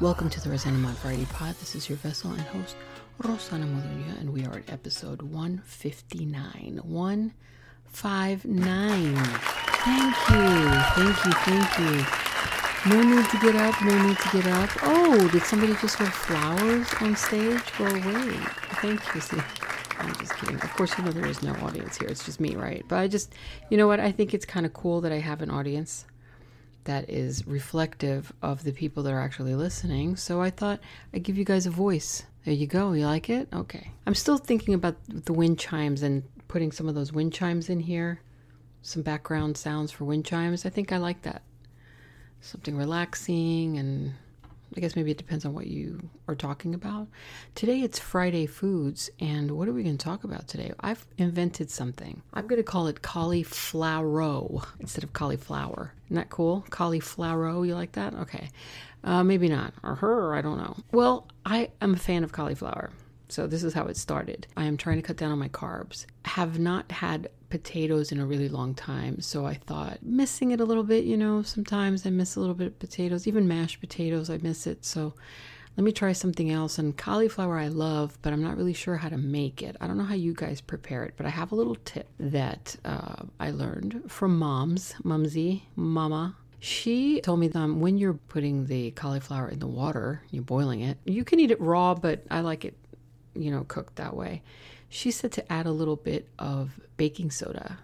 Welcome to the Rosanna Mod Pod. This is your vessel and host, Rosanna Modulia, and we are at episode 159. 159. Thank you. Thank you. Thank you. No need to get up. No need to get up. Oh, did somebody just throw flowers on stage? Go away. Thank you. I'm just kidding. Of course, you know there is no audience here. It's just me, right? But I just, you know what? I think it's kind of cool that I have an audience that is reflective of the people that are actually listening. So I thought I'd give you guys a voice. There you go. You like it? Okay. I'm still thinking about the wind chimes and putting some of those wind chimes in here. Some background sounds for wind chimes. I think I like that. Something relaxing and I guess maybe it depends on what you are talking about. Today it's Friday Foods, and what are we going to talk about today? I've invented something. I'm going to call it cauliflower instead of cauliflower. Isn't that cool? Cauliflower, you like that? Okay. Uh, maybe not. Or her, I don't know. Well, I am a fan of cauliflower. So this is how it started. I am trying to cut down on my carbs. Have not had potatoes in a really long time, so I thought missing it a little bit, you know, sometimes I miss a little bit of potatoes, even mashed potatoes, I miss it. So let me try something else. And cauliflower I love, but I'm not really sure how to make it. I don't know how you guys prepare it, but I have a little tip that uh, I learned from moms, mumsy, mama, she told me that when you're putting the cauliflower in the water, you're boiling it, you can eat it raw, but I like it you know, cooked that way. She said to add a little bit of baking soda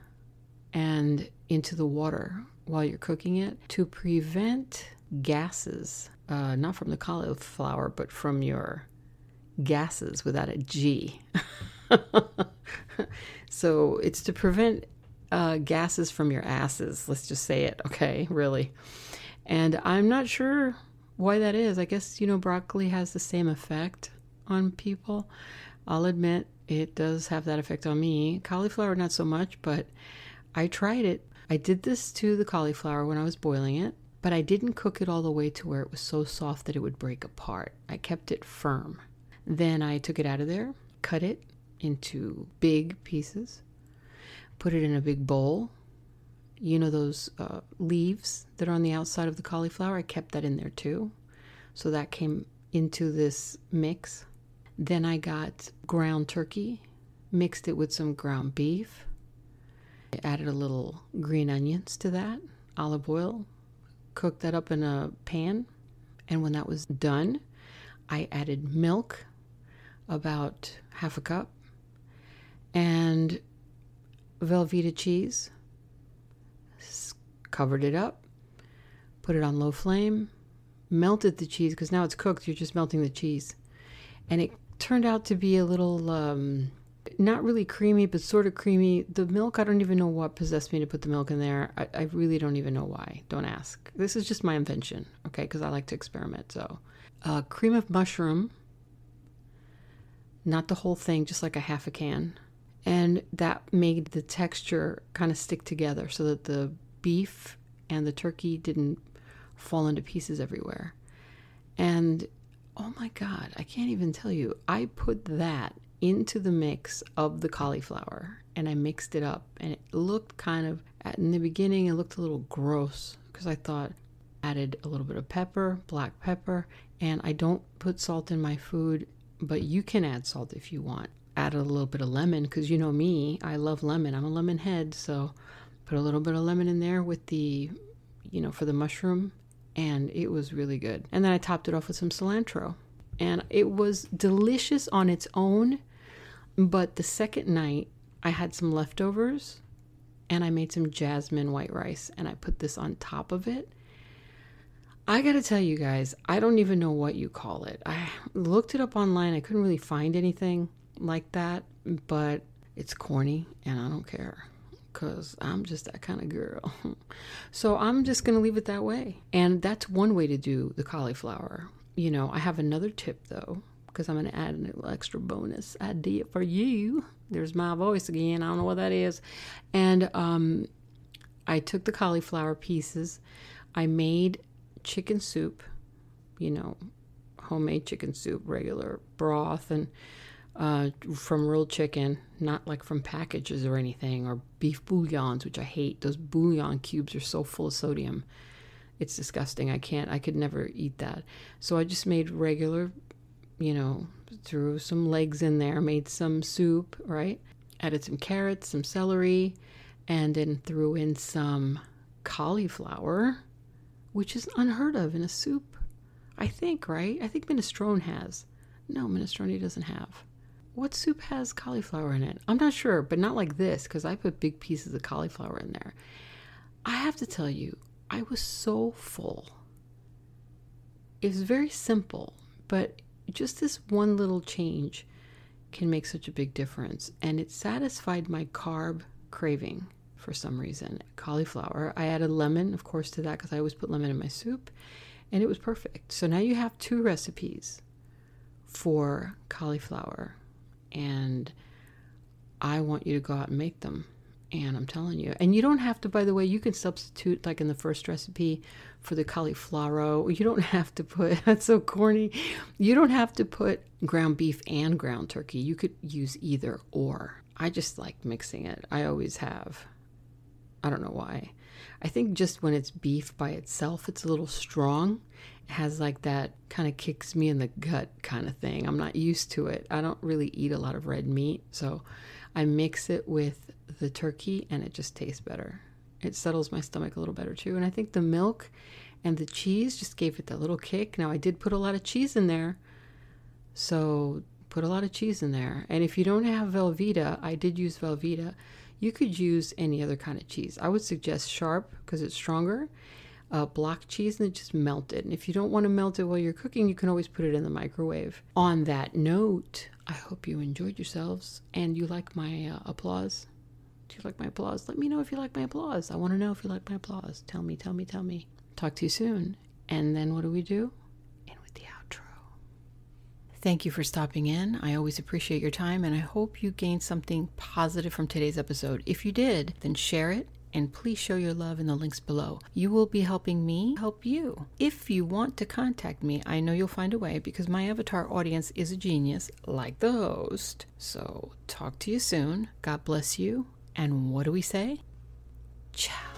and into the water while you're cooking it to prevent gases, uh, not from the cauliflower, but from your gases without a G. so it's to prevent uh, gases from your asses. Let's just say it, okay? Really. And I'm not sure why that is. I guess, you know, broccoli has the same effect on people. I'll admit it does have that effect on me. Cauliflower, not so much, but I tried it. I did this to the cauliflower when I was boiling it, but I didn't cook it all the way to where it was so soft that it would break apart. I kept it firm. Then I took it out of there, cut it into big pieces, put it in a big bowl. You know those uh, leaves that are on the outside of the cauliflower? I kept that in there too. So that came into this mix. Then I got ground turkey, mixed it with some ground beef. I added a little green onions to that, olive oil, cooked that up in a pan. And when that was done, I added milk, about half a cup, and Velveeta cheese. Covered it up, put it on low flame, melted the cheese because now it's cooked, you're just melting the cheese. And it turned out to be a little um, not really creamy, but sort of creamy. The milk, I don't even know what possessed me to put the milk in there. I, I really don't even know why. Don't ask. This is just my invention, okay? Because I like to experiment. So, uh, cream of mushroom, not the whole thing, just like a half a can. And that made the texture kind of stick together so that the beef and the turkey didn't fall into pieces everywhere. And oh my God, I can't even tell you. I put that into the mix of the cauliflower and I mixed it up. And it looked kind of, in the beginning, it looked a little gross because I thought added a little bit of pepper, black pepper, and I don't put salt in my food, but you can add salt if you want. Add a little bit of lemon because you know me, I love lemon. I'm a lemon head, so put a little bit of lemon in there with the, you know, for the mushroom and it was really good. And then I topped it off with some cilantro. And it was delicious on its own. But the second night, I had some leftovers and I made some jasmine white rice and I put this on top of it. I gotta tell you guys, I don't even know what you call it. I looked it up online, I couldn't really find anything like that, but it's corny and I don't care because I'm just that kind of girl. so I'm just going to leave it that way. And that's one way to do the cauliflower. You know, I have another tip though, because I'm going to add an extra bonus idea for you. There's my voice again. I don't know what that is. And um, I took the cauliflower pieces, I made chicken soup, you know, homemade chicken soup, regular broth, and uh, from real chicken, not like from packages or anything, or beef bouillons, which I hate. Those bouillon cubes are so full of sodium. It's disgusting. I can't, I could never eat that. So I just made regular, you know, threw some legs in there, made some soup, right? Added some carrots, some celery, and then threw in some cauliflower, which is unheard of in a soup. I think, right? I think minestrone has. No, minestrone doesn't have. What soup has cauliflower in it? I'm not sure, but not like this because I put big pieces of cauliflower in there. I have to tell you, I was so full. It was very simple, but just this one little change can make such a big difference. And it satisfied my carb craving for some reason. Cauliflower. I added lemon, of course, to that because I always put lemon in my soup, and it was perfect. So now you have two recipes for cauliflower and I want you to go out and make them. And I'm telling you, and you don't have to, by the way, you can substitute, like in the first recipe for the cauliflower, you don't have to put, that's so corny, you don't have to put ground beef and ground turkey. You could use either or. I just like mixing it. I always have. I don't know why. I think just when it's beef by itself, it's a little strong It has like that kind of kicks me in the gut kind of thing. I'm not used to it. I don't really eat a lot of red meat, so I mix it with the turkey and it just tastes better. It settles my stomach a little better too. And I think the milk and the cheese just gave it that little kick. Now I did put a lot of cheese in there. So put a lot of cheese in there. And if you don't have Velveeta, I did use Velveeta. You could use any other kind of cheese. I would suggest sharp because it's stronger uh, block cheese and just melt it. And if you don't want to melt it while you're cooking, you can always put it in the microwave. On that note, I hope you enjoyed yourselves and you like my uh, applause. Do you like my applause? Let me know if you like my applause. I want to know if you like my applause. Tell me, tell me, tell me. Talk to you soon. And then what do we do? In with the outro. Thank you for stopping in. I always appreciate your time and I hope you gained something positive from today's episode. If you did, then share it and please show your love in the links below. You will be helping me help you. If you want to contact me, I know you'll find a way because my avatar audience is a genius, like the host. So, talk to you soon. God bless you. And what do we say? Ciao.